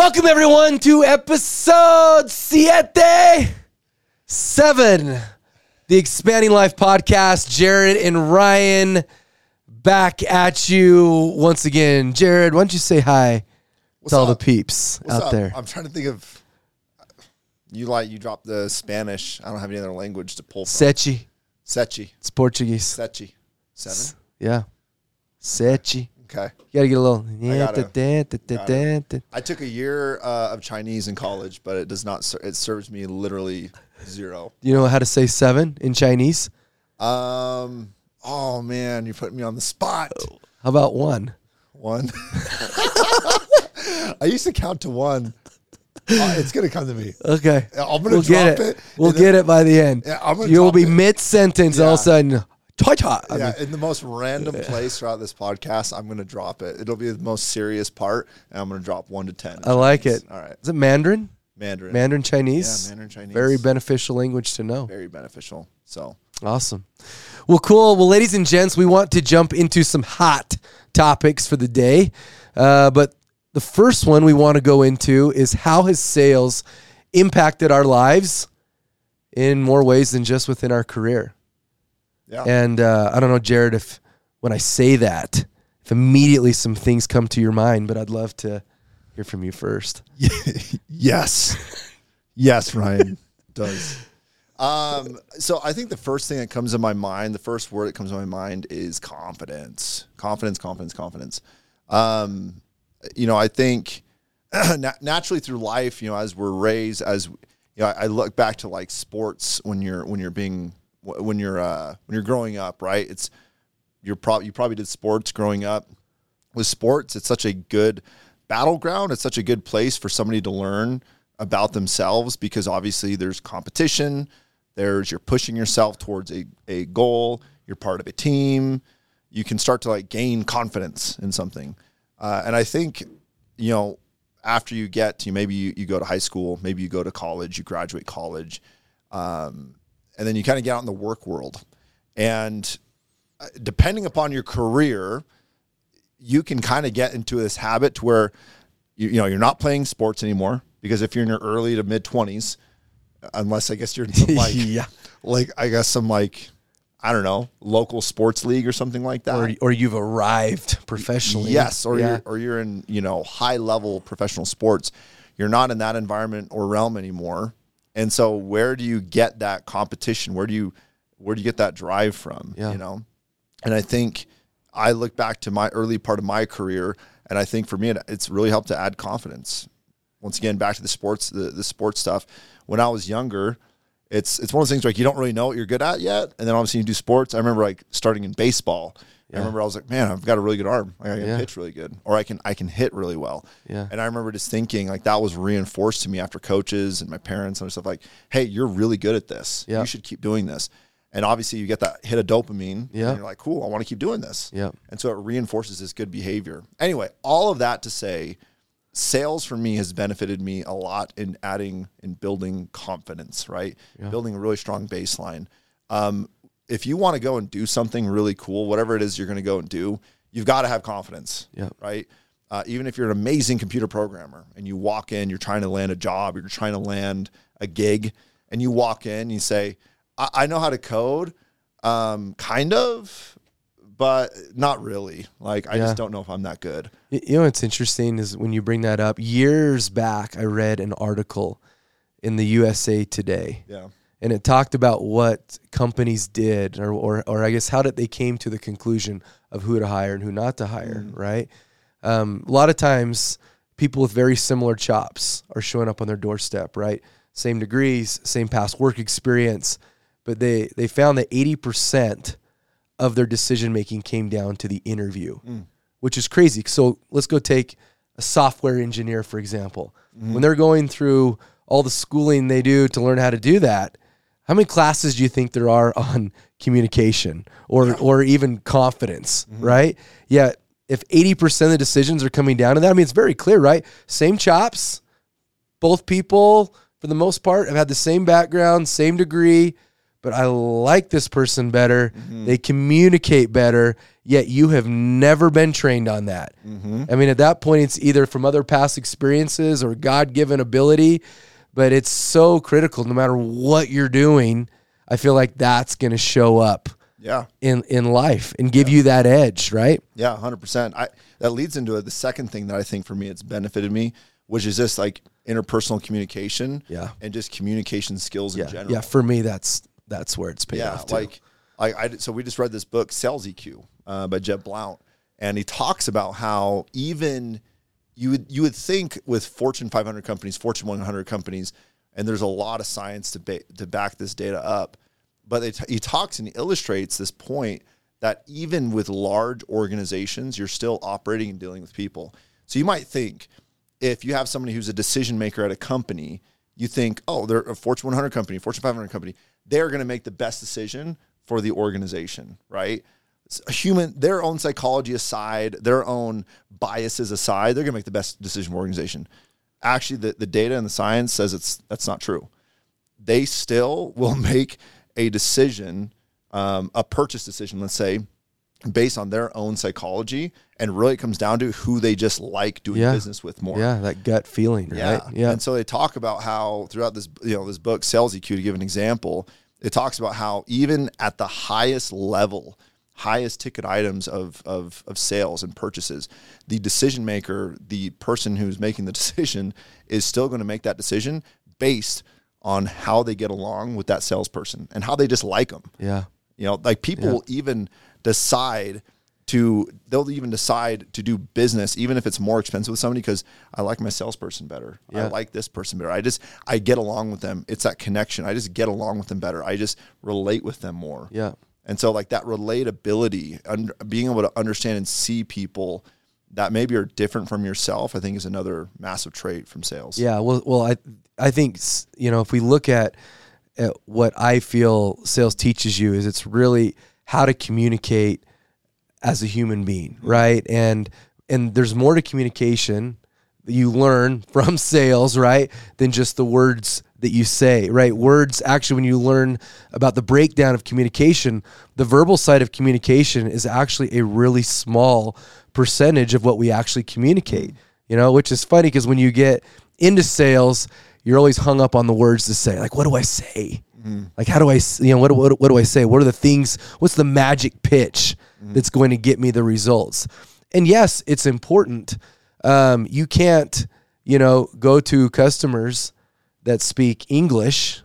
Welcome everyone to episode siete, seven, the Expanding Life podcast. Jared and Ryan back at you once again. Jared, why don't you say hi to all up? the peeps What's out up? there? I'm trying to think of. You like you dropped the Spanish. I don't have any other language to pull from. Sechi, Sechi. it's Portuguese. Sechi. Seven. Yeah, Sechi. Okay. You gotta get a little. gotta- I took a year uh, of Chinese in college, but it does not. ser- It serves me literally zero. You know how to say seven in Chinese? Um. Oh man, you're putting me on the spot. How about one? One. I used to count to one. Uh, it's gonna come to me. Okay. I'm gonna we'll get drop it. it, We'll then- get it by the end. Yeah, You'll be mid sentence, all of a sudden. Toy tot. I yeah, mean, in the most random place throughout this podcast, I'm going to drop it. It'll be the most serious part, and I'm going to drop one to ten. in I like it. All right, Is it Mandarin? Mandarin, Mandarin Chinese. Yeah, Mandarin Chinese. Very beneficial language to know. very beneficial. So Awesome. Well, cool. Well, ladies and gents, we want to jump into some hot topics for the day. Uh, but the first one we want to go into is how has sales impacted our lives in more ways than just within our career? Yeah, And uh, I don't know, Jared, if when I say that, if immediately some things come to your mind, but I'd love to hear from you first. yes, yes, Ryan does. Um, so I think the first thing that comes to my mind, the first word that comes to my mind is confidence. Confidence, confidence, confidence. Um, you know, I think naturally through life, you know, as we're raised, as you know, I, I look back to like sports when you're when you're being when you're uh, when you're growing up, right? It's you're probably you probably did sports growing up. With sports, it's such a good battleground. It's such a good place for somebody to learn about themselves because obviously there's competition. There's you're pushing yourself towards a, a goal. You're part of a team. You can start to like gain confidence in something. Uh, and I think, you know, after you get to maybe you, you go to high school, maybe you go to college, you graduate college, um, and then you kind of get out in the work world. And uh, depending upon your career, you can kind of get into this habit to where you, you know you're not playing sports anymore because if you're in your early to mid 20s unless i guess you're like Yeah. like i guess some like i don't know local sports league or something like that Or, or you've arrived professionally. Yes, or Yeah. you're or you're in you know high level professional sports. You're not in that environment or realm anymore. And so, where do you get that competition? Where do you where do you get that drive from? Yeah. You know, and I think I look back to my early part of my career, and I think for me, it, it's really helped to add confidence. Once again, back to the sports, the, the sports stuff. When I was younger, it's it's one of those things where like you don't really know what you're good at yet, and then obviously you do sports. I remember like starting in baseball. I remember I was like, man, I've got a really good arm. Like, I can Yeah. pitch really good, or I can I can hit really well. Yeah. And I remember just thinking like that was reinforced to me after coaches and my parents and stuff like, hey, you're really good at this. Yeah. You should keep doing this. And obviously you get that hit of dopamine. Yeah. And you're like, cool, I want to keep doing this. Yeah. And so it reinforces this good behavior. Anyway, all of that to say, sales for me has benefited me a lot in adding in building confidence, right? Building a really strong baseline. Um, if you want to go and do something really cool, whatever it is you're going to go and do, you've got to have confidence, Yeah. right? Uh, even if you're an amazing computer programmer and you walk in, you're trying to land a job, you're trying to land a gig, and you walk in, and you say, I, I know how to code, um, kind of, but not really. Like, I Yeah. just don't know if I'm that good. You know what's interesting is when you bring that up. Years back, I read an article in the USA Today, Yeah. And it talked about what companies did, or, or, or I guess how did they came to the conclusion of who to hire and who not to hire, mm. right? Um, a lot of times, people with very similar chops are showing up on their doorstep, right? Same degrees, same past work experience, but they they found that eighty percent of their decision making came down to the interview, mm. which is crazy. So let's go take a software engineer for example. When mm-hmm. they're going through all the schooling they do to learn how to do that, how many classes do you think there are on communication or or even confidence, right? Yeah, if 80% of the decisions are coming down to that, I mean it's very clear, right? Same chops, both people for the most part have had the same background, same degree, but I like this person better. Mm-hmm. They communicate better, yet you have never been trained on that. Mm-hmm. I mean, at that point, it's either from other past experiences or God given ability, but it's so critical no matter what you're doing. I feel like that's going to show up Yeah. in, in life and give you that edge, right? Yeah, hundred percent. I that leads into it. The second thing that I think for me it's benefited me, which is this like interpersonal communication. Yeah. and just communication skills in general. Yeah. For me, that's that's where it's paid yeah. off. Too. Like, I, I so we just read this book, Sales EQ, uh, by Jeb Blount, and he talks about how even you would you would think with Fortune 500 companies, Fortune 100 companies, and there's a lot of science to ba- to back this data up, but they t- he talks and illustrates this point that even with large organizations, you're still operating and dealing with people. So you might think if you have somebody who's a decision maker at a company, you think, oh, they're a Fortune 100 company, Fortune 500 company, they're going to make the best decision for the organization, right? Human, their own psychology aside, their own biases aside, they're going to make the best decision for organization. Actually, the, the data and the science says it's that's not true. They still will make a decision, um, a purchase decision, let's say, based on their own psychology, and really it comes down to who they just like doing Yeah. business with more. yeah, that gut feeling, right? Yeah. Yeah. And so they talk about how throughout this, you know, this book, Sales EQ, to give an example, it talks about how even at the highest level, highest ticket items of, of, of sales and purchases, the decision maker, the person who's making the decision, is still going to make that decision based on how they get along with that salesperson and how they just like them. yeah. You know, like people Yeah. will even decide to they'll even decide to do business even if it's more expensive with somebody because I like my salesperson better. Yeah. I like this person better. I just I get along with them. It's that connection. I just get along with them better. I just relate with them more. Yeah. And so like that relatability, un- being able to understand and see people that maybe are different from yourself, I think is another massive trait from sales. Yeah, well, well, I I think you know if we look at, at what I feel sales teaches you is it's really how to communicate as a human being, right? And and there's more to communication you learn from sales, right, than just the words that you say, right? Words actually when you learn about the breakdown of communication, the verbal side of communication is actually a really small percentage of what we actually communicate. You know, which is funny because when you get into sales, you're always hung up on the words to say. Like, what do I say? Like, how do I, you know, what, what, what do I say? What are the things, what's the magic pitch that's going to get me the results? And yes, it's important. Um, you can't, you know, go to customers that speak English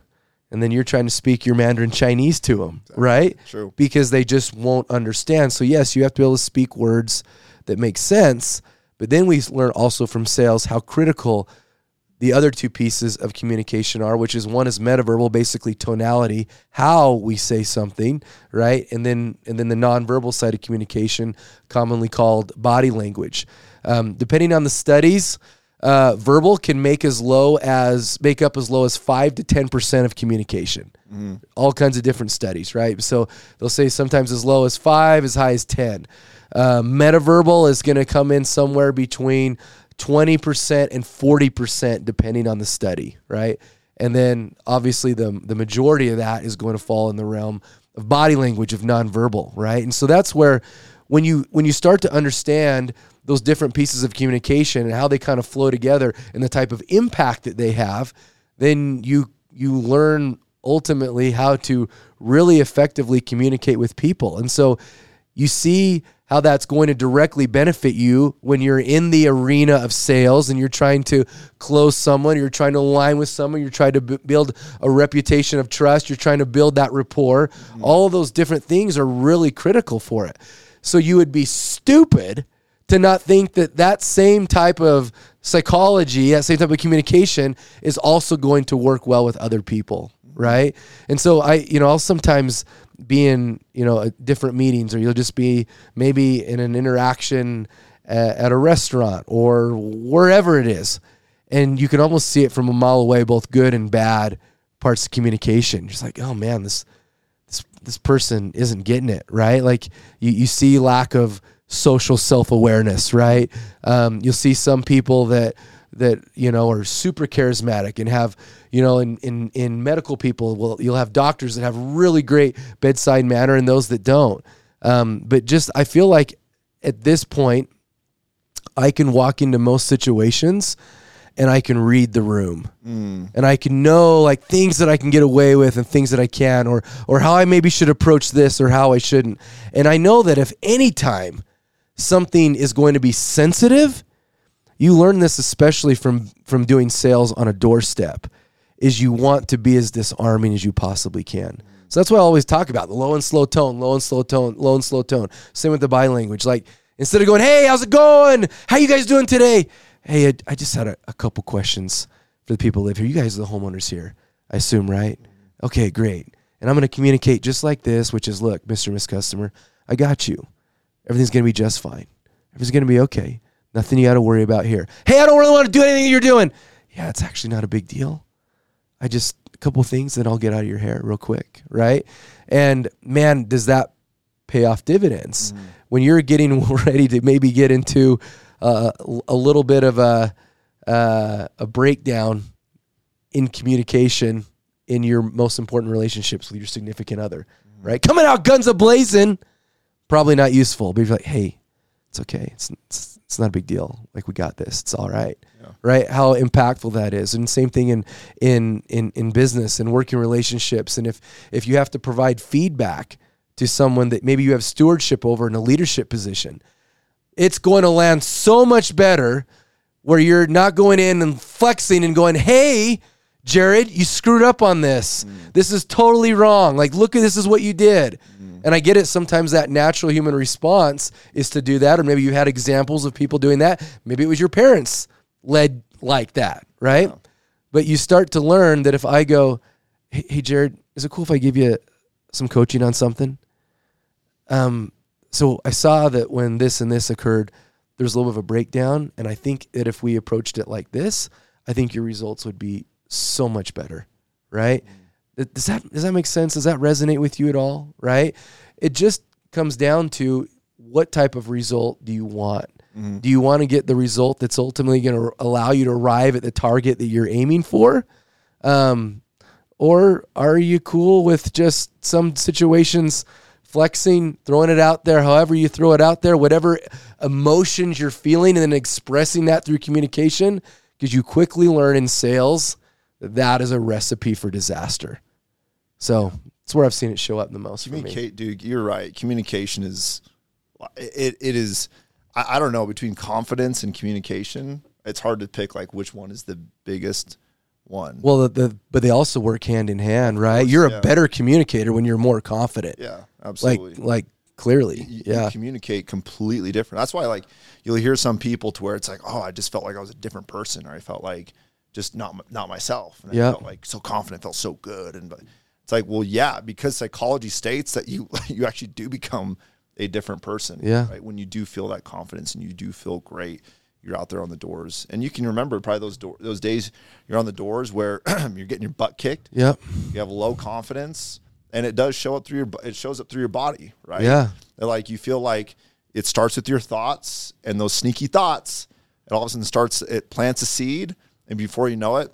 and then you're trying to speak your Mandarin Chinese to them, right? True. Because they just won't understand. So, yes, you have to be able to speak words that make sense. But then we learn also from sales how critical the other two pieces of communication are, which is one is metaverbal, basically tonality, how we say something, right? And then and then the nonverbal side of communication, commonly called body language. Um, depending on the studies, uh, verbal can make as low as make up as low as five to ten percent of communication. All kinds of different studies, right? So they'll say sometimes as low as five, as high as ten. Uh, metaverbal is going to come in somewhere between 20% and 40% depending on the study, right? And then obviously the the majority of that is going to fall in the realm of body language of nonverbal, right? And so that's where when you when you start to understand those different pieces of communication and how they kind of flow together and the type of impact that they have, then you you learn ultimately how to really effectively communicate with people. And so you see how that's going to directly benefit you when you're in the arena of sales and you're trying to close someone, you're trying to align with someone, you're trying to b- build a reputation of trust, you're trying to build that rapport. Mm-hmm. All of those different things are really critical for it. So you would be stupid to not think that that same type of psychology, that same type of communication is also going to work well with other people, right? And so I, you know, I'll sometimes be in, you know, at different meetings or you'll just be maybe in an interaction at, a restaurant or wherever it is. And you can almost see it from a mile away, both good and bad parts of communication. Just like, oh man, this this person isn't getting it right? Like you, you see lack of social self-awareness right? Um, you'll see some people that that you know are super charismatic and have you know in in in medical people well you'll have doctors that have really great bedside manner and those that don't. Um, but just i feel like at this point i can walk into most situations and i can read the room. Mm. And i can know like things that i can get away with and things that i can or or how i maybe should approach this or how i shouldn't. And i know that if any time something is going to be sensitive you learn this especially from from doing sales on a doorstep is you want to be as disarming as you possibly can. So that's what i always talk about the low and slow tone low and slow tone low and slow tone. Same with the body language. Like instead of going hey how's it going? How you guys doing today hey i, I just had a, a couple questions for the people who live here you guys are the homeowners here i assume right okay great and i'm going to communicate just like this which is look mr miss customer i got you everything's going to be just fine everything's going to be okay Nothing you got to worry about here. Hey, I don't really want to do anything you're doing. Yeah, it's actually not a big deal. I just a couple things, then I'll get out of your hair real quick, right? And man, does that pay off dividends mm. when you're getting ready to maybe get into a little bit of a uh, a breakdown in communication in your most important relationships with your significant other, right? Coming out guns a blazing, probably not useful. But you're like, hey, it's okay. It's, it's it's not a big deal. Like we got this. It's all right. Right? How impactful that is. And same thing in in in in business and working relationships. And if if you have to provide feedback to someone that maybe you have stewardship over in a leadership position, it's going to land so much better where you're not going in and flexing and going, "Hey, Jared, you screwed up on this. This is totally wrong. Like, look at this is what you did." And I get it. Sometimes that natural human response is to do that, or maybe you had examples of people doing that. Maybe it was your parents led like that, right? But you start to learn that if I go, "Hey, hey Jared, is it cool if I give you some coaching on something?" Um, so I saw that when this and this occurred, there was a little bit of a breakdown, and I think that if we approached it like this, I think your results would be so much better, right? Does that does that make sense? Does that resonate with you at all? Right? It just comes down to what type of result do you want? Do you want to get the result that's ultimately going to allow you to arrive at the target that you're aiming for? Um, or are you cool with just some situations flexing, throwing it out there, however you throw it out there, whatever emotions you're feeling, and then expressing that through communication? Because you quickly learn in sales that that is a recipe for disaster. So it's where I've seen it show up the most. Communicate, dude. You're right. Communication is, it, it is. I, I don't know between confidence and communication. It's hard to pick like which one is the biggest one. Well, the, the but they also work hand in hand, right? You're yeah. a better communicator when you're more confident. yeah, absolutely. like like clearly, you, you yeah. communicate completely different. That's why like you'll hear some people to where it's like, oh, I just felt like I was a different person, or I felt like just not not myself. And Yeah. I felt like so confident, felt so good, and but it's like, well, yeah, because psychology states that you you actually do become a different person. Yeah. right. When you do feel that confidence and you do feel great, you're out there on the doors, and you can remember probably those door, those days you're on the doors where you're getting your butt kicked. Yep. You have low confidence, and it does show up through your. It shows up through your body, right? Yeah. And, like you feel like it starts with your thoughts and those sneaky thoughts. It all of a sudden starts. It plants a seed, and before you know it,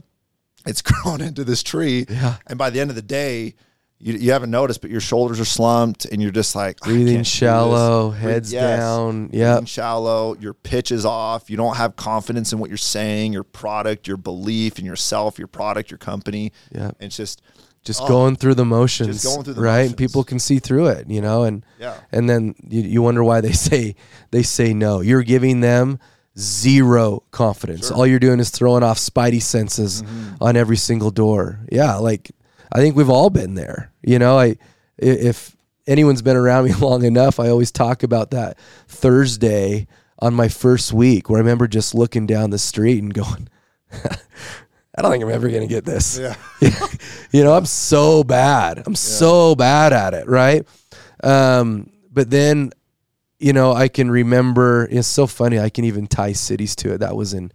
it's grown into this tree. Yeah. And by the end of the day, you, you haven't noticed, but your shoulders are slumped, and you're just like Breathing shallow, heads yes. down. Yeah. Shallow. Your pitch is off. You don't have confidence in what you're saying, your product, your belief in yourself, your product, your company. Yeah. It's just Just Oh. going through the motions. going through the right. And motions. people can see through it, you know, and Yeah. and then you, you wonder why they say they say no. You're giving them zero confidence. All you're doing is throwing off spidey senses Mm-hmm. on every single door. Yeah, like I think we've all been there. You know, I if anyone's been around me long enough, I always talk about that Thursday on my first week where I remember just looking down the street and going, I don't think I'm ever going to get this. Yeah. you know, I'm so bad. I'm so bad at it, right? Um, but then, you know, I can remember. It's so funny. I can even tie cities to it. That was in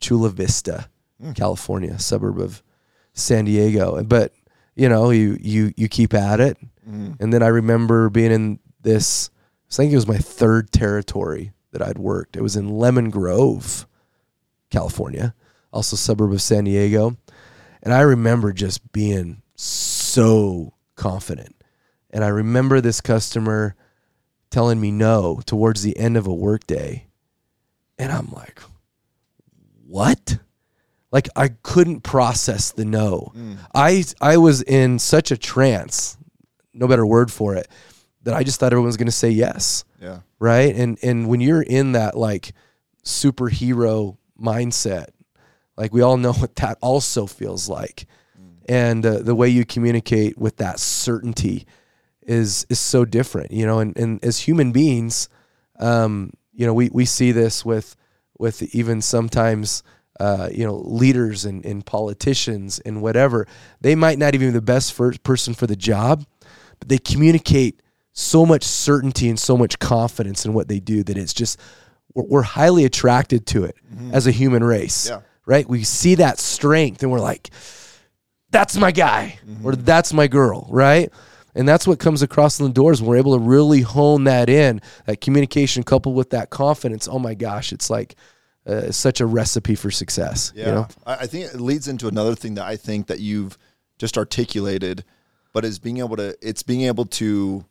Chula Vista, California, suburb of San Diego. But you know, you you you keep at it, mm. and then I remember being in this. I think it was my third territory that I'd worked. It was in Lemon Grove, California. also suburb of San Diego. And I remember just being so confident. And I remember this customer telling me no towards the end of a workday. And I'm like, what? Like I couldn't process the no. I I was in such a trance, no better word for it, that I just thought everyone was going to say yes. Yeah. right? And and when you're in that like superhero mindset like we all know what that also feels like. And uh, the way you communicate with that certainty is is so different you know? And, and as human beings um you know we we see this with with even sometimes uh, you know leaders and, and politicians and whatever they might not even be the best first person for the job but they communicate so much certainty and so much confidence in what they do that it's just we're, we're highly attracted to it as a human race Yeah. right? We see that strength and we're like that's my guy or that's my girl right? And that's what comes across in the doors when we're able to really hone that in that communication coupled with that confidence. Oh my gosh it's like uh, such a recipe for success Yeah. you know I, think it leads into another thing that I think that you've just articulated, but is being able to, it's being able to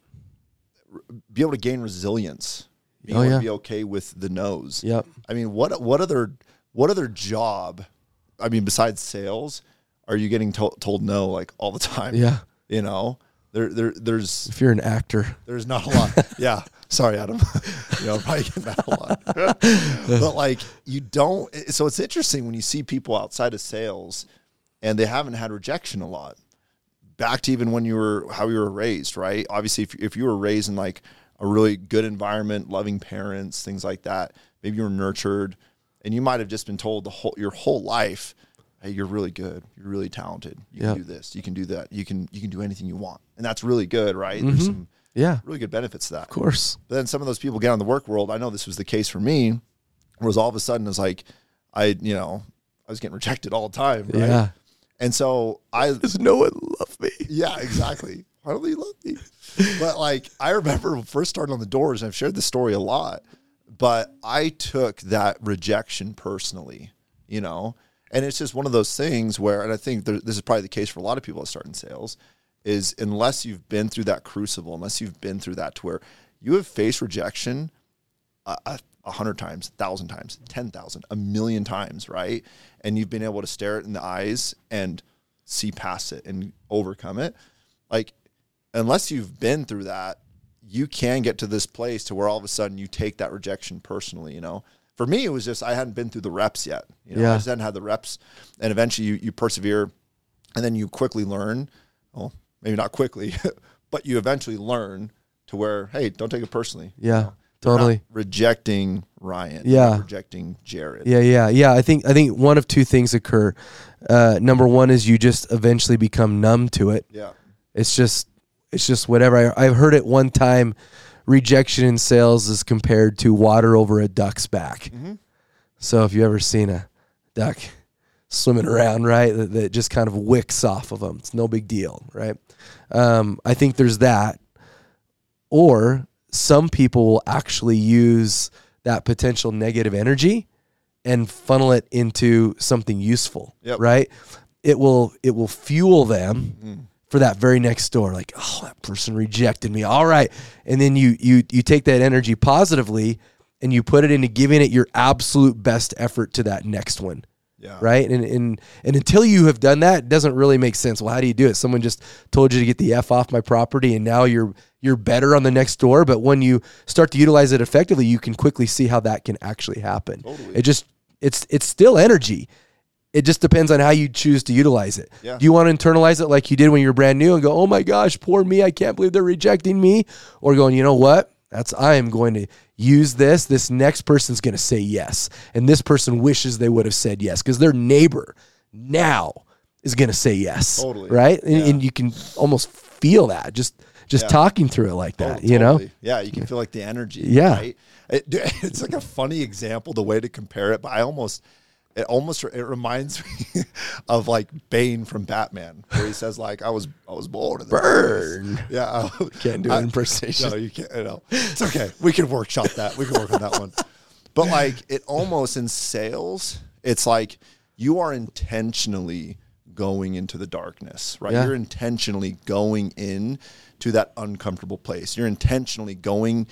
be able to gain resilience, being Oh, able yeah. to be okay with the no's. yep I mean, what, what other, what other job, I mean, besides sales, are you getting to- told no like all the time? yeah You know, there, there, there's, if you're an actor there's not a lot. yeah. Sorry, Adam. you know, I'm probably getting that a lot. but like you don't so it's interesting when you see people outside of sales and they haven't had rejection a lot. Back to even when you were how you were raised, right? Obviously if if you were raised in like a really good environment, loving parents, things like that, maybe you were nurtured and you might have just been told the whole your whole life, hey, you're really good. You're really talented. You Yeah. can do this. You can do that. You can you can do anything you want. And that's really good, right? Mm-hmm. There's some yeah really good benefits to that. of course But then some of those people get on the work world. I know this was the case for me, was all of a sudden it's like I, you know, I was getting rejected all the time. Right? yeah And so I does no one love me yeah, exactly. Why don't they love me? But like I remember first starting on the doors, and I've shared this story a lot, but I took that rejection personally, you know? And it's just one of those things where, and I think there, this is probably the case for a lot of people that start in sales, is unless you've been through that crucible, unless you've been through that to where you have faced rejection a, a, a hundred times, a thousand times, ten thousand, a million times, right? And you've been able to stare it in the eyes and see past it and overcome it. Like, unless you've been through that, you can get to this place to where all of a sudden you take that rejection personally. You know, for me, it was just I hadn't been through the reps yet. You know, Yeah. I just hadn't had the reps, and eventually you you persevere, and then you quickly learn. Well, maybe not quickly, but you eventually learn to where hey, don't take it personally. yeah You're not totally rejecting Ryan. Yeah. rejecting Jared. Yeah, yeah, yeah. I think I think one of two things occur. Uh, number one is you just eventually become numb to it. Yeah. It's just it's just whatever. I, I've heard it one time. Rejection in sales is compared to water over a duck's back. Mm-hmm. So if you ever seen a duck swimming around, right, that, that just kind of wicks off of them, it's no big deal, right? Um, I think there's that, or some people will actually use that potential negative energy and funnel it into something useful, Yep. right? It will it will fuel them for that very next door. Like, oh, that person rejected me. All right, and then you you you take that energy positively and you put it into giving it your absolute best effort to that next one Yeah. right? And and and until you have done that, it doesn't really make sense. Well, how do you do it? Someone just told you to get the f off my property, and now you're you're better on the next door. But when you start to utilize it effectively, you can quickly see how that can actually happen. Totally. It just it's it's still energy. It just depends on how you choose to utilize it. Yeah. Do you want to internalize it like you did when you were brand new and go, "Oh my gosh, poor me! I can't believe they're rejecting me," or going, "You know what? That's I am going to use this. This next person's going to say yes, and this person wishes they would have said yes because their neighbor now is going to say yes. Totally. right? And, Yeah. and you can almost feel that just just Yeah. talking through it like that. Oh, You know? totally. Yeah, you can feel like the energy. Yeah. Right? It, it's like a funny example, the way to compare it, but I almost, it almost, it reminds me of like Bane from Batman, where he says like, I was, I was born in the Burn. Yeah. I- Can't do I- impersonation. No, you can't. You know, it's okay. We can workshop that. We can work on that one. But like, it almost in sales, it's like you are intentionally going into the darkness, right? Yeah. You're intentionally going in to that uncomfortable place. You're intentionally going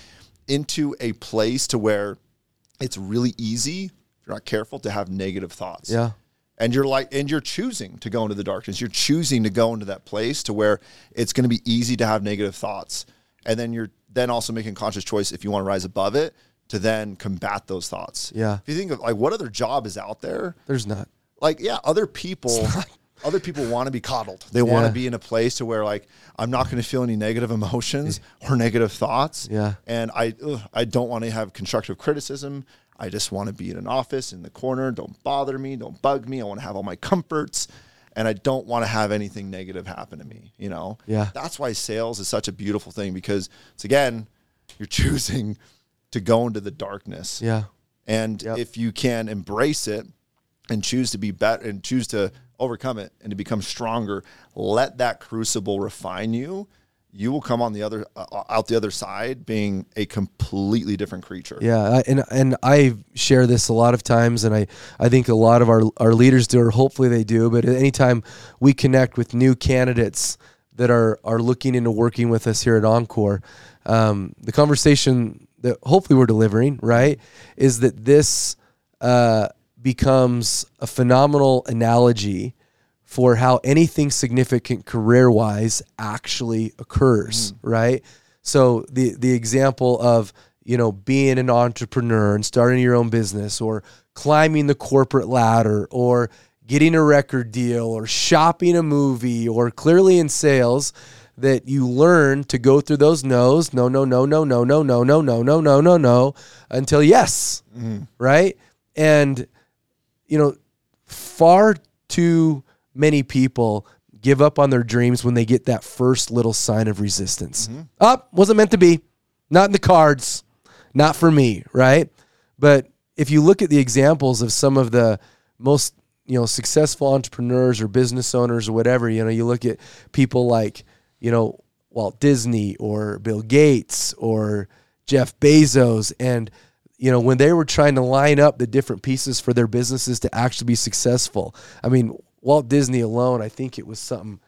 into a place to where it's really easy, you're not careful, to have negative thoughts. Yeah. and you're like and you're choosing to go into the darkness. You're choosing to go into that place to where it's going to be easy to have negative thoughts. And then you're then also making a conscious choice if you want to rise above it to then combat those thoughts. Yeah. if you think of like what other job is out there? There's not. like yeah other people other people want to be coddled. They want to be in a place to where like i'm not going to feel any negative emotions or negative thoughts. Yeah. and i ugh, i don't want to have constructive criticism i just want to be in an office in the corner don't bother me don't bug me i want to have all my comforts and i don't want to have anything negative happen to me you know Yeah. that's why sales is such a beautiful thing because it's again you're choosing to go into the darkness Yeah. and Yep. if you can embrace it and choose to be better and choose to overcome it and to become stronger, let that crucible refine you. You will come on the other uh, out the other side being a completely different creature. Yeah, and and I share this a lot of times, and I I think a lot of our our leaders do, or hopefully they do. But anytime we connect with new candidates that are are looking into working with us here at Encore, um, the conversation that hopefully we're delivering right is that this uh, becomes a phenomenal analogy for how anything significant career wise actually occurs, right? So the the example of you know being an entrepreneur and starting your own business or climbing the corporate ladder or getting a record deal or shopping a movie or clearly in sales that you learn to go through those no's no no no no no no no no no no no no no until yes right and you know far too many people give up on their dreams when they get that first little sign of resistance. Up wasn't meant to be, not in the cards, not for me, right? But if you look at the examples of some of the most you know successful entrepreneurs or business owners or whatever, you know, you look at people like you know Walt Disney or Bill Gates or Jeff Bezos and you know when they were trying to line up the different pieces for their businesses to actually be successful. I mean, Walt Disney alone, I think it was something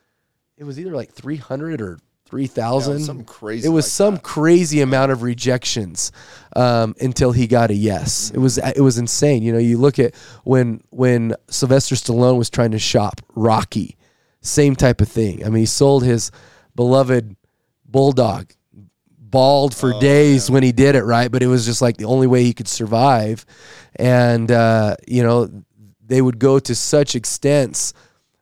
it was either like 300 or 3000 Yeah, something crazy it was like some crazy amount of rejections um, until he got a yes. It was it was insane. You know, you look at when when Sylvester Stallone was trying to shop Rocky, same type of thing. I mean, he sold his beloved bulldog bald for days when he did it, right? But it was just like the only way he could survive, and uh, you know they would go to such extents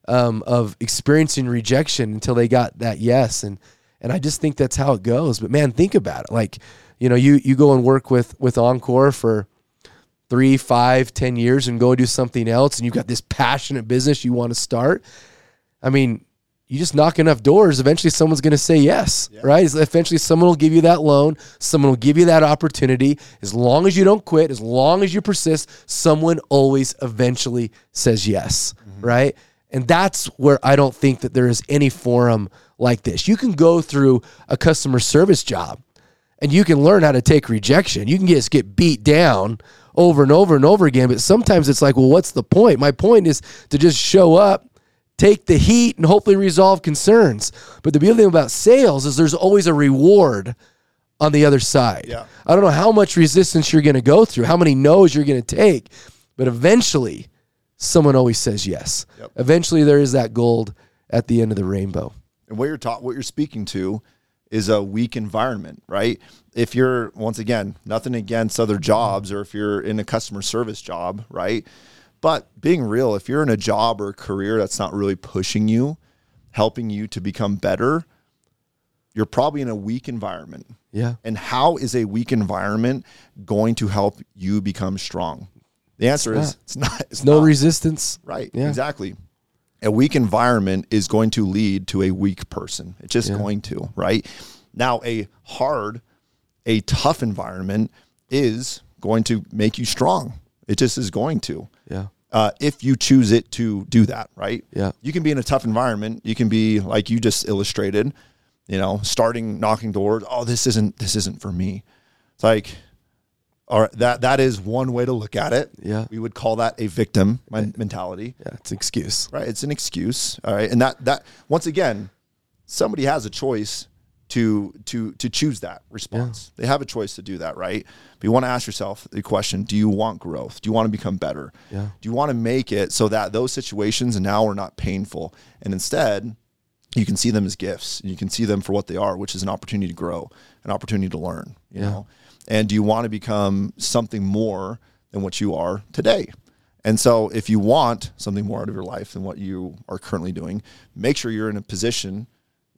um, of experiencing rejection until they got that yes. And and I just think that's how it goes. But man think about it. Like you know you you go and work with with Encore for three five ten years and go do something else and you've got this passionate business you want to start. I mean you just knock enough doors eventually someone's going to say yes right eventually someone will give you that loan someone will give you that opportunity as long as you don't quit as long as you persist someone always eventually says yes mm-hmm. right and that's where I don't think that there is any forum like this. You can go through a customer service job and you can learn how to take rejection. You can just get beat down over and over and over again. But sometimes it's like, well, what's the point? My point is to just show up, take the heat, and hopefully resolve concerns. But the beauty thing about sales is there's always a reward on the other side. Yeah. I don't know how much resistance you're going to go through, how many no's you're going to take, but eventually someone always says yes. Yep. Eventually there is that gold at the end of the rainbow. And what you're taught, what you're speaking to, is a weak environment, right? If you're once again nothing against other jobs, or if you're in a customer service job, right? But being real, if you're in a job or a career that's not really pushing you, helping you to become better, you're probably in a weak environment. Yeah. And how is a weak environment going to help you become strong? The answer is it's not. It's No not. resistance. Right. Yeah. Exactly. A weak environment is going to lead to a weak person. It's just going to, right? Now, a hard, a tough environment is going to make you strong. It just is going to. Yeah. Uh, if you choose it to do that, right? Yeah. You can be in a tough environment. You can be like you just illustrated, you know, starting knocking doors. Oh, this isn't this isn't for me. It's like, All right, that that is one way to look at it. Yeah. we would call that a victim mentality. Yeah, it's an excuse. Right, it's an excuse. All right, and that that once again, somebody has a choice to to to choose that response. They have a choice to do that, right? But you want to ask yourself the question: Do you want growth? Do you want to become better? Yeah. Do you want to make it so that those situations now are not painful, and instead you can see them as gifts. You can see them for what they are, which is an opportunity to grow, an opportunity to learn. You Yeah. know, and do you want to become something more than what you are today? And so, if you want something more out of your life than what you are currently doing, make sure you're in a position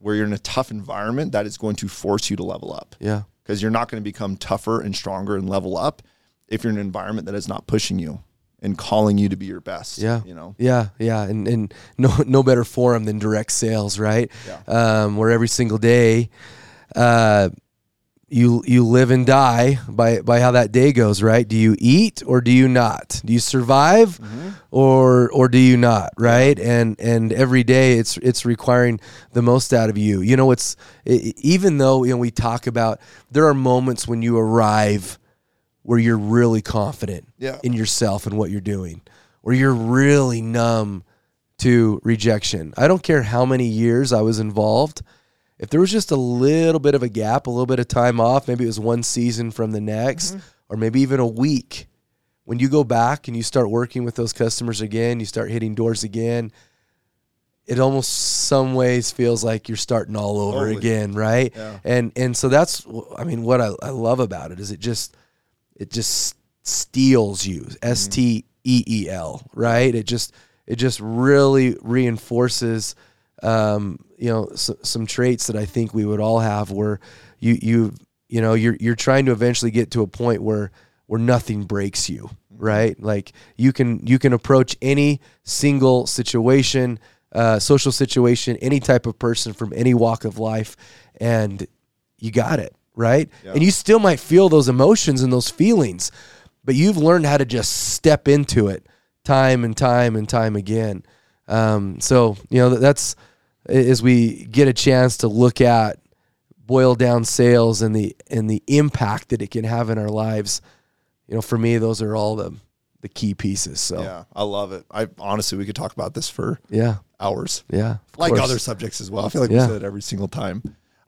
where you're in a tough environment that is going to force you to level up. Yeah. Because you're not going to become tougher and stronger and level up if you're in an environment that is not pushing you and calling you to be your best. Yeah. You know? Yeah, yeah, and and no no better forum than direct sales, right? Yeah. Um, where every single day, uh, you you live and die by by how that day goes, right? Do you eat or do you not? Do you survive mm-hmm. or or do you not, right? And and every day it's it's requiring the most out of you. You know, it's e- even though you know we talk about there are moments when you arrive where you're really confident Yeah. in yourself and what you're doing, or you're really numb to rejection. I don't care how many years I was involved. If there was just a little bit of a gap, a little bit of time off, maybe it was one season from the next, mm-hmm. or maybe even a week. When you go back and you start working with those customers again, you start hitting doors again, it almost some ways feels like you're starting all over Totally. again, right? Yeah. And and so that's I mean what I, I love about it is it just it just steels you S T E E L right it just it just really reinforces um, you know s- some traits that I think we would all have where you you you know you're you're trying to eventually get to a point where where nothing breaks you right? Like you can you can approach any single situation uh, social situation any type of person from any walk of life and you got it right? Yeah. and you still might feel those emotions and those feelings but you've learned how to just step into it time and time and time again. Um, so you know that's as we get a chance to look at boil down sales and the and the impact that it can have in our lives you know for me those are all the the key pieces so Yeah. I love it. I honestly, we could talk about this for yeah hours. yeah like course. other subjects as well. I feel like Yeah. we said it every single time.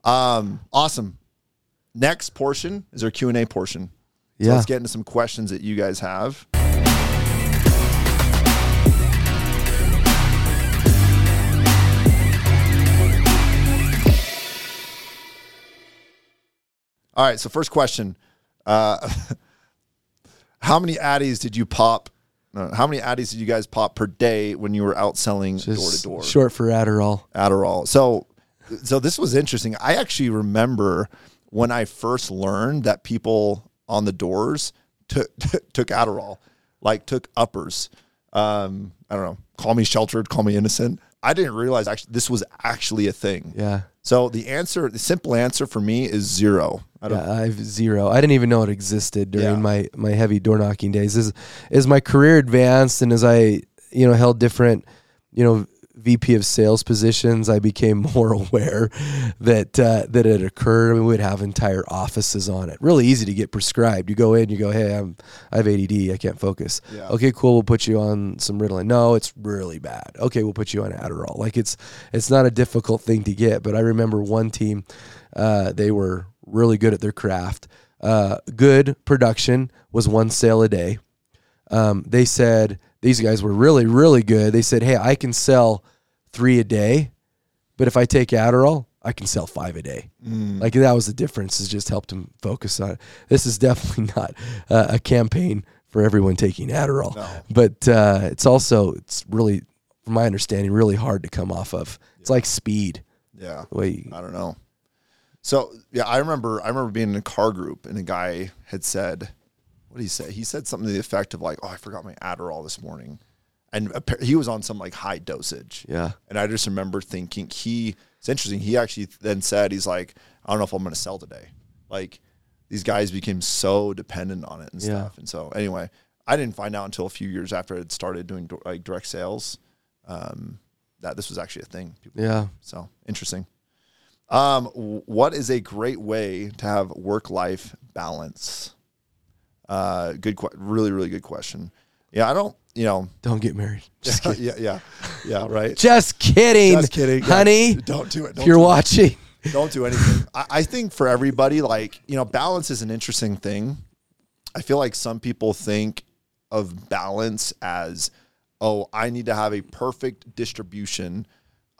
Um, awesome. Next portion is our Q and A portion. So yeah let's get into some questions that you guys have. All right. So first question: uh, How many addies did you pop? No, how many addies did you guys pop per day when you were out selling door to door? short for adderall Adderall. So, so this was interesting. I actually remember when I first learned that people on the doors took took Adderall, like took uppers. Um, I don't know. Call me sheltered. Call me innocent. I didn't realize actually this was actually a thing. yeah So the answer, the simple answer for me is zero. I don't. Yeah, I have zero. I didn't even know it existed during Yeah. my my heavy door knocking days. As as my career advanced and as I you know held different you know VP of sales positions, I became more aware that uh, that it occurred. I mean, we would have entire offices on it. Really easy to get prescribed. You go in, you go, hey, I'm I have ADD, I can't focus. Yeah. Okay, cool. We'll put you on some Ritalin. No, it's really bad. Okay, we'll put you on Adderall. Like it's it's not a difficult thing to get. But I remember one team, uh, they were really good at their craft. Uh, good production was one sale a day. Um, they said these guys were really really good. They said, hey, I can sell three a day, but if I take Adderall, I can sell five a day. Mm. Like that was the difference. It just helped him focus on it. This is definitely not uh, a campaign for everyone taking Adderall, No. but uh, it's also it's really, from my understanding, really hard to come off of. It's like speed. Yeah. You- I don't know. So yeah, I remember I remember being in a car group and a guy had said, what did he say? He said something to the effect of like, "Oh, I forgot my Adderall this morning," and he was on some like high dosage. yeah, And I just remember thinking he. It's interesting. He actually then said he's like, I don't know if I'm going to sell today. Like these guys became so dependent on it and Yeah. stuff. And so anyway, I didn't find out until a few years after I had started doing like direct sales um, that this was actually a thing. Yeah. so interesting. Um, what is a great way to have work life balance? Uh, good, que- really, really good question. Yeah, I don't, you know, Don't get married. Yeah, yeah, yeah, right. Just kidding, Just kidding, Yeah. honey. Don't do it. If Don't you're do it. watching, don't do anything. I, I think for everybody, like, you know, balance is an interesting thing. I feel like some people think of balance as, oh, I need to have a perfect distribution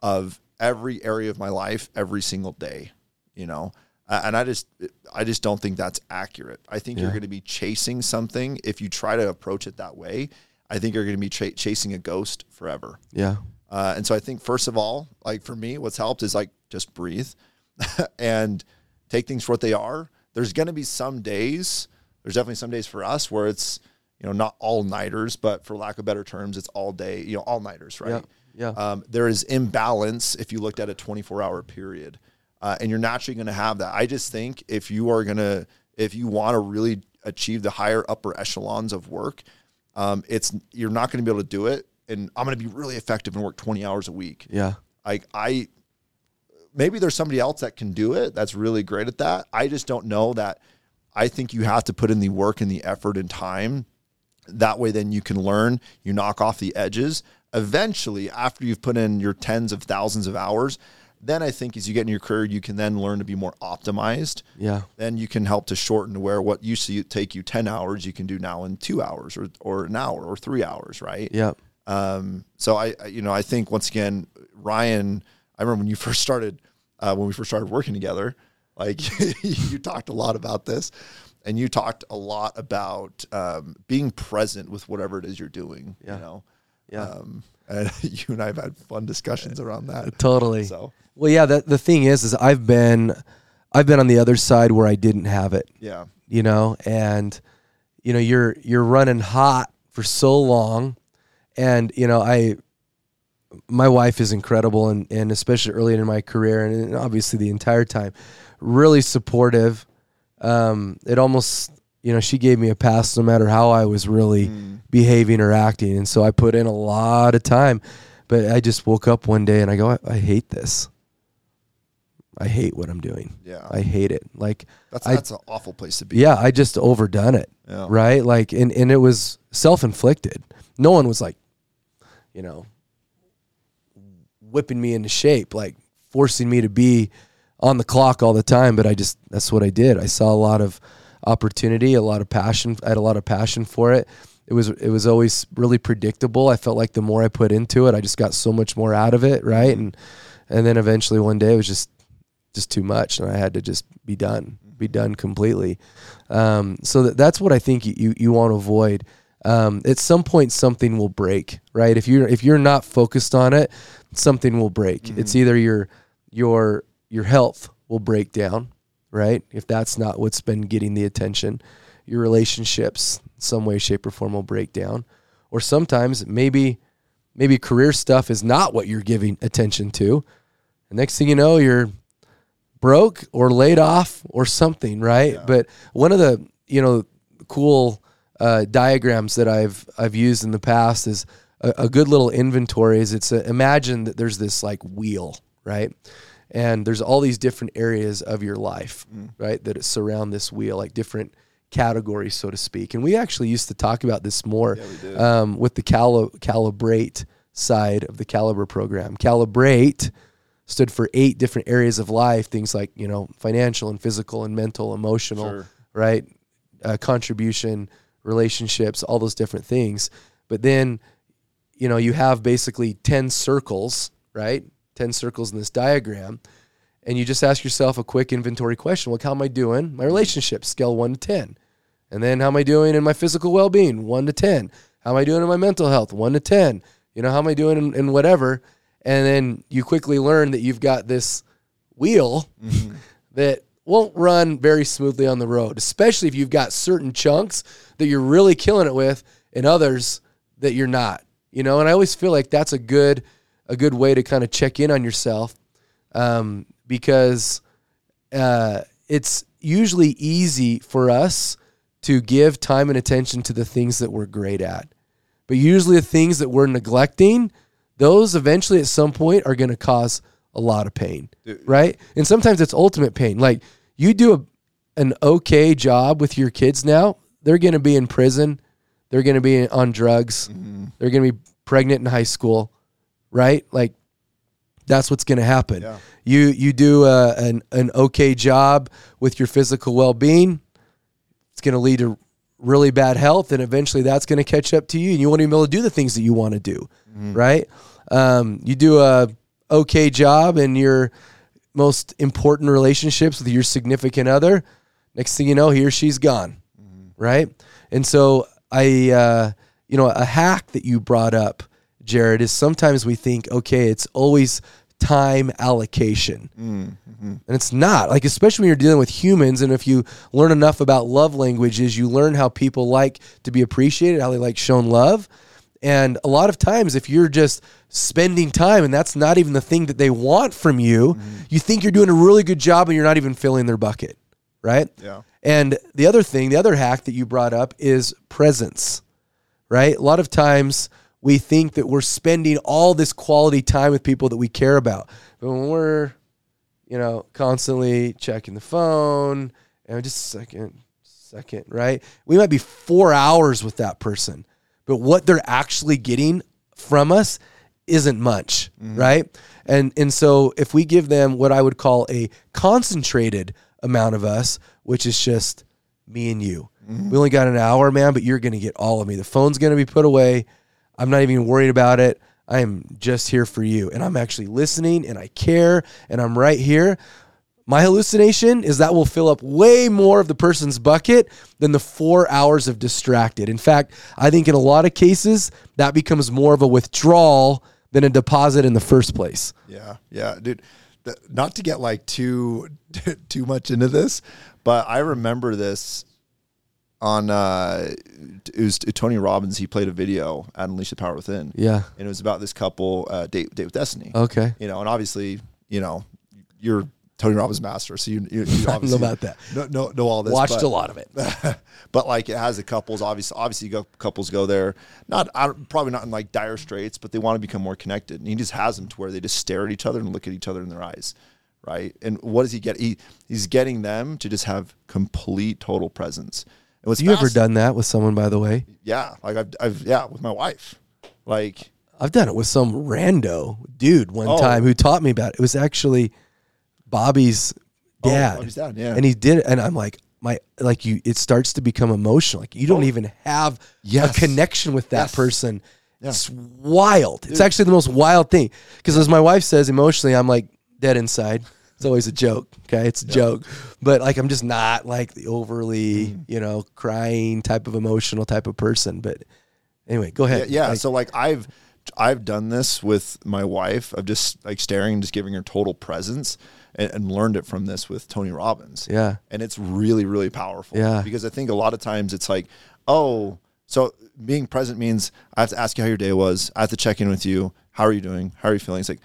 of every area of my life every single day, you know? Uh, and I just, I just don't think that's accurate. I think you're going to be chasing something if you try to approach it that way. I think you're going to be ch- chasing a ghost forever. yeah, Uh, and so I think first of all, like for me, what's helped is like just breathe and take things for what they are. There's going to be some days. There's definitely some days for us where it's you know not all nighters, but for lack of better terms, it's all day. You know, all nighters, right? yeah, yeah. Um, there is imbalance if you looked at a 24 hour period, uh, and you're naturally going to have that. I just think if you are going to, if you want to really achieve the higher upper echelons of work, um, it's you're not going to be able to do it. And I'm going to be really effective and work 20 hours a week. yeah, Like I, maybe there's somebody else that can do it. That's really great at that. I just don't know that. I think you have to put in the work and the effort and time. That way, then you can learn. You knock off the edges. Eventually, after you've put in your tens of thousands of hours, then I think as you get in your career, you can then learn to be more optimized. yeah, Then you can help to shorten to where what used to take you 10 hours, you can do now in two hours or, or an hour or three hours, right? yeah, Um, so I, you know, I think once again, Ryan, I remember when you first started, uh, when we first started working together, like you talked a lot about this and you talked a lot about, um, being present with whatever it is you're doing, Yeah. you know? yeah. Um, and you and I have had fun discussions around that. totally. So Well, yeah. The the thing is, is I've been, I've been on the other side where I didn't have it. yeah, you know and you know you're you're running hot for so long and you know i my wife is incredible and and especially early in my career and obviously the entire time really supportive um it almost you know she gave me a pass no matter how i was really hmm. behaving or acting and so i put in a lot of time but i just woke up one day and i go i, I hate this i hate what i'm doing yeah. i hate it like that's I- that's an awful place to be. yeah i just overdone it Yeah. right? Like, and and it was self inflicted. No one was like, you know, whipping me into shape, like forcing me to be on the clock all the time. But I just that's what I did. I saw a lot of opportunity, a lot of passion. I had a lot of passion for it. It was it was always really predictable. I felt like the more I put into it, I just got so much more out of it, right? And and then eventually one day it was just just too much, and I had to just be done, be done completely. Um, so that, that's what I think you, you, you want to avoid. Um, at some point, something will break, right? If you're if you're not focused on it, something will break. It's either your your your health will break down, right? If that's not what's been getting the attention, your relationships, some way, shape, or form, will break down, or sometimes maybe maybe career stuff is not what you're giving attention to. And next thing you know, you're broke or laid off or something, right? But one of the you know cool uh, diagrams that I've I've used in the past is a, a good little inventory. Is it's a, imagine that there's this like wheel, right? And there's all these different areas of your life, right, that surround this wheel, like different categories, so to speak. And we actually used to talk about this more um, with the cali- calibrate side of the caliber program. Calibrate stood for eight different areas of life things like you know financial and physical and mental emotional Sure. right uh, contribution relationships all those different things but then you know you have basically 10 circles right 10 circles in this diagram and you just ask yourself a quick inventory question. Like how am i doing my relationship scale 1 to 10 and then how am i doing in my physical well-being? 1 to 10 how am i doing in my mental health? 1 to 10 you know how am i doing in, in whatever? And then you quickly learn that you've got this wheel mm-hmm. that won't run very smoothly on the road, especially if you've got certain chunks that you're really killing it with and others that you're not. You know, and I always feel like that's a good a good way to kind of check in on yourself um, because uh, it's usually easy for us to give time and attention to the things that we're great at. But usually the things that we're neglecting, those eventually at some point are going to cause a lot of pain, right? And sometimes it's ultimate pain. Like you do a, an okay job with your kids now, they're going to be in prison. They're going to be on drugs. They're going to be pregnant in high school, right? Like that's what's going to happen. Yeah. You you do a, an an okay job with your physical well being. It's going to lead to really bad health, and eventually that's going to catch up to you, and you won't even be able to do the things that you want to do, right? Um, you do a okay job in your most important relationships with your significant other. Next thing you know, he or she's gone, right? And so I, uh, you know, a hack that you brought up, Jared, is sometimes we think, okay, it's always time allocation. Mm-hmm. And it's not like, especially when you're dealing with humans. And if you learn enough about love languages, you learn how people like to be appreciated, how they like shown love. And a lot of times, if you're just spending time and that's not even the thing that they want from you, mm-hmm. you think you're doing a really good job and you're not even filling their bucket, right? Yeah. And the other thing, the other hack that you brought up is presence, right? A lot of times we think that we're spending all this quality time with people that we care about. But when we're, you know, constantly checking the phone and just second, second, right? We might be four hours with that person, but what they're actually getting from us isn't much, mm-hmm. right? And and so if we give them what I would call a concentrated amount of us, which is just me and you. Mm-hmm. We only got an hour, man, but you're going to get all of me. The phone's going to be put away. I'm not even worried about it. I am just here for you. And I'm actually listening and I care and I'm right here. My hallucination is that will fill up way more of the person's bucket than the four hours of distracted. In fact, I think in a lot of cases, that becomes more of a withdrawal than a deposit in the first place. Yeah, yeah, dude. Not to get like too too much into this, but I remember this on uh, it was Tony Robbins. He played a video at Unleash the Power Within, Yeah. and it was about this couple uh, date date with destiny. Okay. You know, and obviously, you know, you're Tony Robbins master, so you you, you don't know obviously about that. No, know, know all this. Watched but- a lot of it. but like it has the couples obviously obviously go, couples go there not probably not in like dire straits but they want to become more connected and he just has them to where they just stare at each other and look at each other in their eyes right and what does he get he he's getting them to just have complete total presence and what's You ever done that with someone, by the way? yeah like I've, I've yeah with my wife like I've done it with some rando dude one Oh. time who taught me about it. It was actually Bobby's oh, dad. Bobby's dad yeah And he did it and I'm like my like you it starts to become emotional. Like you don't oh. even have Yes. a connection with that Yes. person. Yeah. It's wild. It's actually the most wild thing. Because as my wife says, emotionally, I'm like dead inside. It's always a joke. Okay. It's a joke. But like I'm just not like the overly, Mm. you know, crying type of emotional type of person. But anyway, go ahead. Yeah, yeah. Like, so like I've I've done this with my wife of just like staring and just giving her total presence and, and learned it from this with Tony Robbins. yeah. And it's really, really powerful. Yeah. Because I think a lot of times it's like, oh, so being present means I have to ask you how your day was. I have to check in with you. How are you doing? How are you feeling? It's like,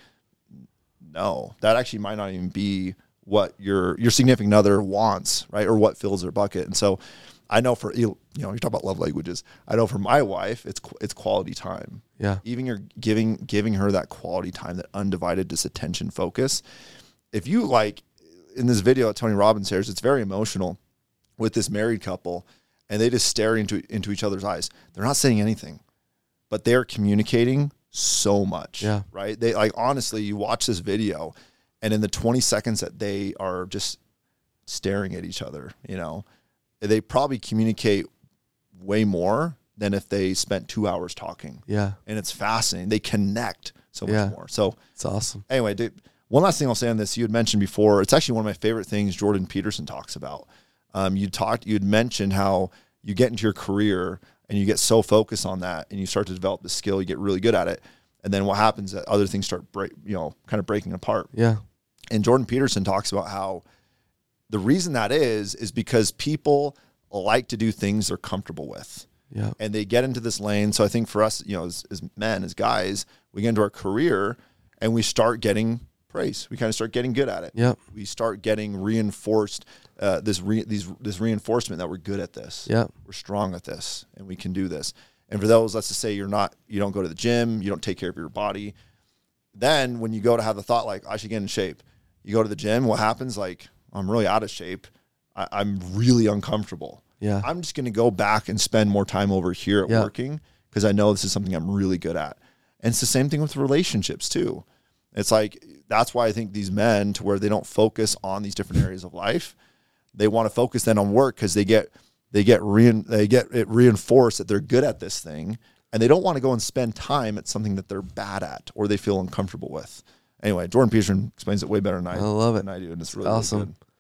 no, that actually might not even be what your your significant other wants, right? Or what fills their bucket. And so I know for you know, you talk about love languages. I know for my wife, it's it's quality time. Yeah. Even you're giving giving her that quality time, that undivided just attention focus. If you like in this video that Tony Robbins shares, it's very emotional with this married couple and they just stare into into each other's eyes. They're not saying anything, but they're communicating so much. Yeah. Right. They like honestly, you watch this video and in the 20 seconds that they are just staring at each other, you know, they probably communicate way more than if they spent two hours talking. Yeah. And it's fascinating. They connect so much Yeah. more. So It's awesome. anyway, dude, one last thing I'll say on this, you had mentioned before, it's actually one of my favorite things Jordan Peterson talks about. Um, you talked, you had mentioned how you get into your career and you get so focused on that and you start to develop the skill, you get really good at it. And then what happens is other things start break, you know, kind of breaking apart. Yeah. And Jordan Peterson talks about how the reason that is, is because people like to do things they're comfortable with Yeah. and they get into this lane. So I think for us, you know, as, as men, as guys, we get into our career and we start getting praise. We kind of start getting good at it. yeah We start getting reinforced uh, this re- these this reinforcement that we're good at this. Yep. We're strong at this, and we can do this. And for those, let's just say you're not, you don't go to the gym, you don't take care of your body. Then when you go to have the thought like I should get in shape, you go to the gym. What happens? Like I'm really out of shape. I, I'm really uncomfortable. Yeah. I'm just going to go back and spend more time over here at Yeah. working because I know this is something I'm really good at. And it's the same thing with relationships too. It's like that's why I think these men to where they don't focus on these different areas of life. They want to focus then on work because they get they get rein, they get it reinforced that they're good at this thing, and they don't want to go and spend time at something that they're bad at or they feel uncomfortable with. Anyway, Jordan Peterson explains it way better than I, I love it. than I do, and it's really, Awesome. really good.